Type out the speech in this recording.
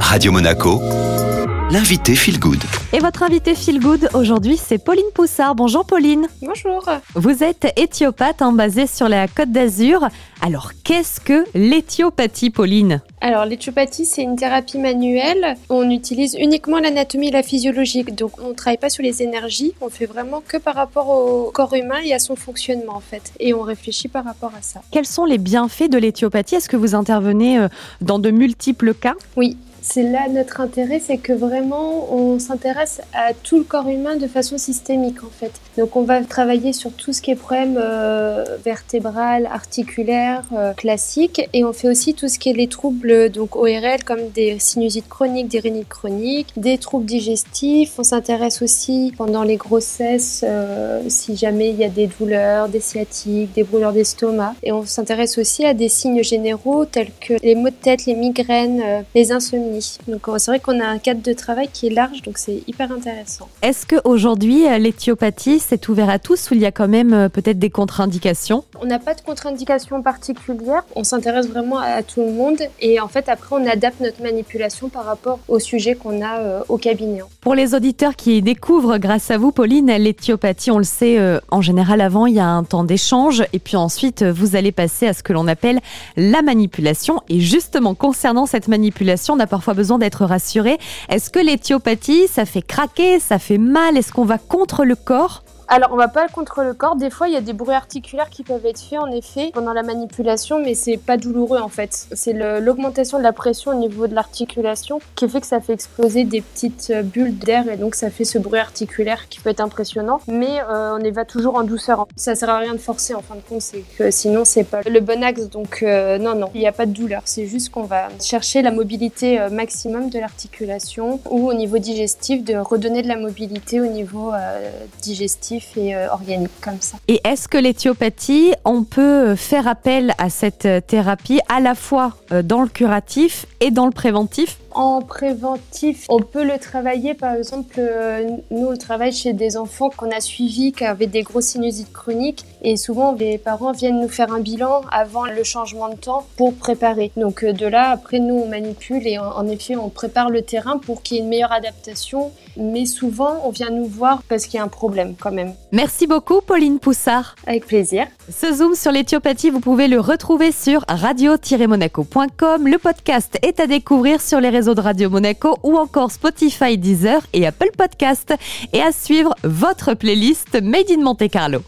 Radio Monaco, l'invité Feel Good. Et votre invité Feel Good aujourd'hui, c'est Pauline Poussard. Bonjour Pauline. Bonjour. Vous êtes éthiopathe hein, basée sur la Côte d'Azur. Alors, qu'est-ce que l'éthiopathie, Pauline? Alors, l'éthiopathie, c'est une thérapie manuelle. On utilise uniquement l'anatomie et la physiologie. Donc, on ne travaille pas sur les énergies. On fait vraiment que par rapport au corps humain et à son fonctionnement, en fait. Et on réfléchit par rapport à ça. Quels sont les bienfaits de l'éthiopathie? Est-ce que vous intervenez euh, dans de multiples cas? Oui, c'est là notre intérêt, c'est que vraiment on s'intéresse à tout le corps humain de façon systémique en fait. Donc on va travailler sur tout ce qui est problème euh, vertébral, articulaire, euh, classique, et on fait aussi tout ce qui est les troubles donc ORL comme des sinusites chroniques, des rhinites chroniques, des troubles digestifs. On s'intéresse aussi pendant les grossesses euh, si jamais il y a des douleurs, des sciatiques, des brûlures d'estomac, et on s'intéresse aussi à des signes généraux tels que les maux de tête, les migraines, les insomnies donc c'est vrai qu'on a un cadre de travail qui est large, donc c'est hyper intéressant. Est-ce qu'aujourd'hui, euh, l'éthiopathie, c'est ouvert à tous ou il y a quand même euh, peut-être des contre-indications? On n'a pas de contre-indication particulière, on s'intéresse vraiment à tout le monde et en fait après on adapte notre manipulation par rapport au sujet qu'on a euh, au cabinet. Pour les auditeurs qui découvrent grâce à vous, Pauline, l'éthiopathie, on le sait, en général avant, il y a un temps d'échange et puis ensuite vous allez passer à ce que l'on appelle la manipulation. Et justement, concernant cette manipulation, on a parfois besoin d'être rassuré. Est-ce que l'éthiopathie, ça fait craquer, ça fait mal? Est-ce qu'on va contre le corps? Alors, on va pas contre le corps. Des fois, il y a des bruits articulaires qui peuvent être faits, en effet, pendant la manipulation, mais c'est pas douloureux, en fait. C'est l'augmentation de la pression au niveau de l'articulation qui fait que ça fait exploser des petites euh, bulles d'air et donc ça fait ce bruit articulaire qui peut être impressionnant. Mais euh, on y va toujours en douceur. Ça sert à rien de forcer, en fin de compte, sinon, c'est pas le bon axe. Donc, euh, non, non, il n'y a pas de douleur. C'est juste qu'on va chercher la mobilité maximum de l'articulation ou au niveau digestif, de redonner de la mobilité au niveau digestif et euh, organique comme ça. Et est-ce que l'éthiopathie, on peut faire appel à cette thérapie à la fois euh, dans le curatif et dans le préventif en préventif, on peut le travailler. Par exemple, euh, nous, on travaille chez des enfants qu'on a suivis qui avaient des grosses sinusites chroniques. Et souvent, les parents viennent nous faire un bilan avant le changement de temps pour préparer. Donc de là, après, nous, on manipule et en effet, on prépare le terrain pour qu'il y ait une meilleure adaptation. Mais souvent, on vient nous voir parce qu'il y a un problème quand même. Merci beaucoup, Pauline Poussard. Avec plaisir. Ce Zoom sur l'éthiopathie, vous pouvez le retrouver sur radio-monaco.com. Le podcast est à découvrir sur les réseaux de Radio Monaco ou encore Spotify, Deezer et Apple Podcast. Et à suivre votre playlist Made in Monte Carlo.